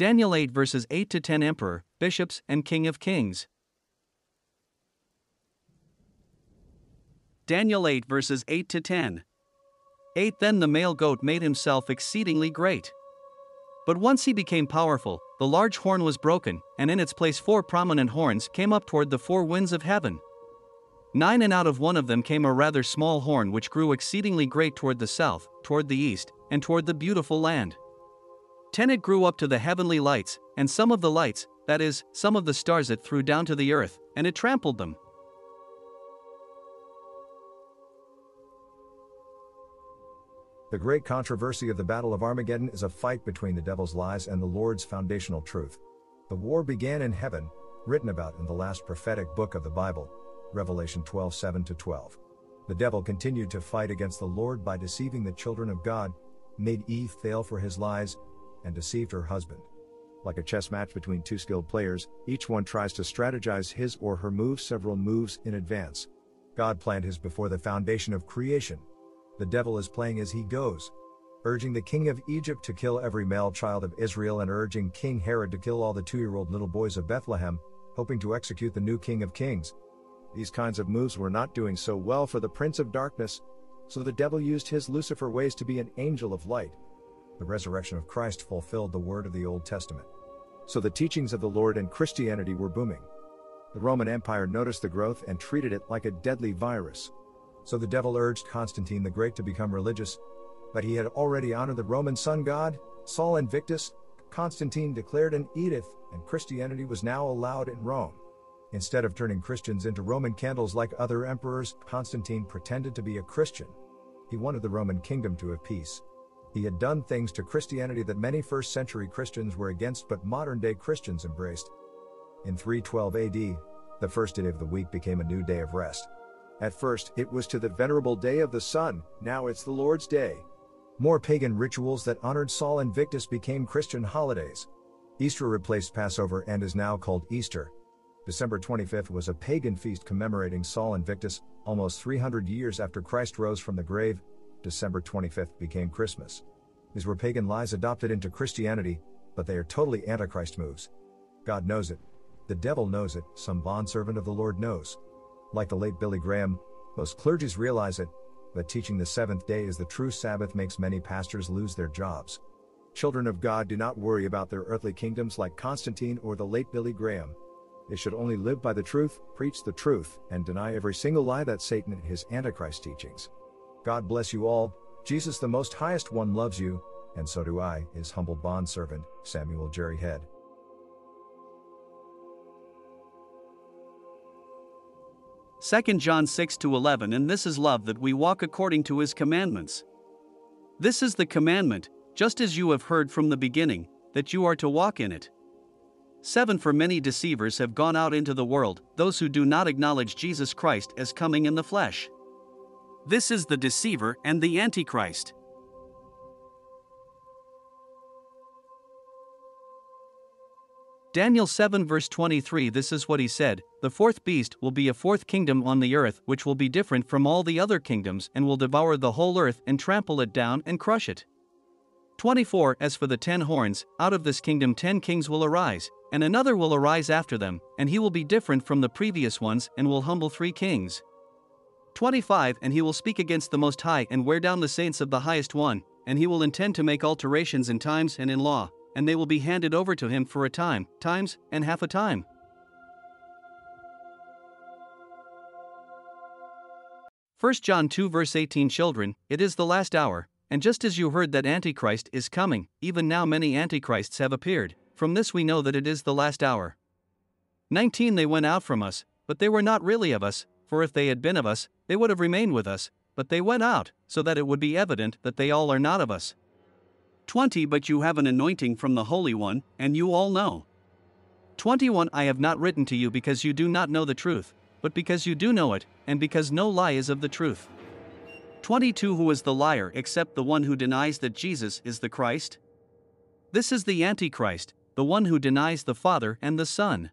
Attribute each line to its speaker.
Speaker 1: Daniel 8 verses 8 to 10 Emperor, Bishops, and King of Kings. Daniel 8 verses 8 to 10. 8 Then the male goat made himself exceedingly great. But once he became powerful, the large horn was broken, and in its place four prominent horns came up toward the four winds of heaven. Nine and out of one of them came a rather small horn which grew exceedingly great toward the south, toward the east, and toward the beautiful land. Ten it grew up to the heavenly lights, and some of the lights, that is, some of the stars it threw down to the earth, and it trampled them.
Speaker 2: The great controversy of the Battle of Armageddon is a fight between the devil's lies and the Lord's foundational truth. The war began in heaven, written about in the last prophetic book of the Bible, Revelation 12 7 12. The devil continued to fight against the Lord by deceiving the children of God, made Eve fail for his lies, and deceived her husband. Like a chess match between two skilled players, each one tries to strategize his or her moves several moves in advance. God planned his before the foundation of creation, the devil is playing as he goes, urging the king of Egypt to kill every male child of Israel and urging King Herod to kill all the two year old little boys of Bethlehem, hoping to execute the new King of Kings. These kinds of moves were not doing so well for the Prince of Darkness, so the devil used his Lucifer ways to be an angel of light. The resurrection of Christ fulfilled the word of the Old Testament. So the teachings of the Lord and Christianity were booming. The Roman Empire noticed the growth and treated it like a deadly virus. So the devil urged Constantine the Great to become religious, but he had already honored the Roman sun god, Sol Invictus. Constantine declared an edict, and Christianity was now allowed in Rome. Instead of turning Christians into Roman candles like other emperors, Constantine pretended to be a Christian. He wanted the Roman kingdom to have peace. He had done things to Christianity that many first century Christians were against but modern day Christians embraced. In 312 AD, the first day of the week became a new day of rest. At first, it was to the venerable day of the sun, now it's the Lord's day. More pagan rituals that honored Sol Invictus became Christian holidays. Easter replaced Passover and is now called Easter. December 25th was a pagan feast commemorating Sol Invictus, almost 300 years after Christ rose from the grave. December 25th became Christmas. These were pagan lies adopted into Christianity, but they are totally Antichrist moves. God knows it. The devil knows it, some bondservant of the Lord knows. Like the late Billy Graham, most clergies realize it, but teaching the seventh day is the true Sabbath makes many pastors lose their jobs. Children of God do not worry about their earthly kingdoms like Constantine or the late Billy Graham. They should only live by the truth, preach the truth, and deny every single lie that Satan and his Antichrist teachings. God bless you all. Jesus, the Most Highest One, loves you, and so do I, his humble bondservant, Samuel Jerry Head.
Speaker 1: Second John 6 to 11 And this is love that we walk according to his commandments. This is the commandment, just as you have heard from the beginning, that you are to walk in it. 7 For many deceivers have gone out into the world, those who do not acknowledge Jesus Christ as coming in the flesh. This is the deceiver and the Antichrist. Daniel 7 verse 23 This is what he said The fourth beast will be a fourth kingdom on the earth, which will be different from all the other kingdoms, and will devour the whole earth and trample it down and crush it. 24 As for the ten horns, out of this kingdom ten kings will arise, and another will arise after them, and he will be different from the previous ones, and will humble three kings. 25 And he will speak against the Most High and wear down the saints of the Highest One, and he will intend to make alterations in times and in law and they will be handed over to him for a time, times, and half a time. First John 2 verse 18 Children, it is the last hour, and just as you heard that Antichrist is coming, even now many Antichrists have appeared, from this we know that it is the last hour. 19 They went out from us, but they were not really of us, for if they had been of us, they would have remained with us, but they went out, so that it would be evident that they all are not of us. 20 But you have an anointing from the Holy One, and you all know. 21 I have not written to you because you do not know the truth, but because you do know it, and because no lie is of the truth. 22 Who is the liar except the one who denies that Jesus is the Christ? This is the Antichrist, the one who denies the Father and the Son.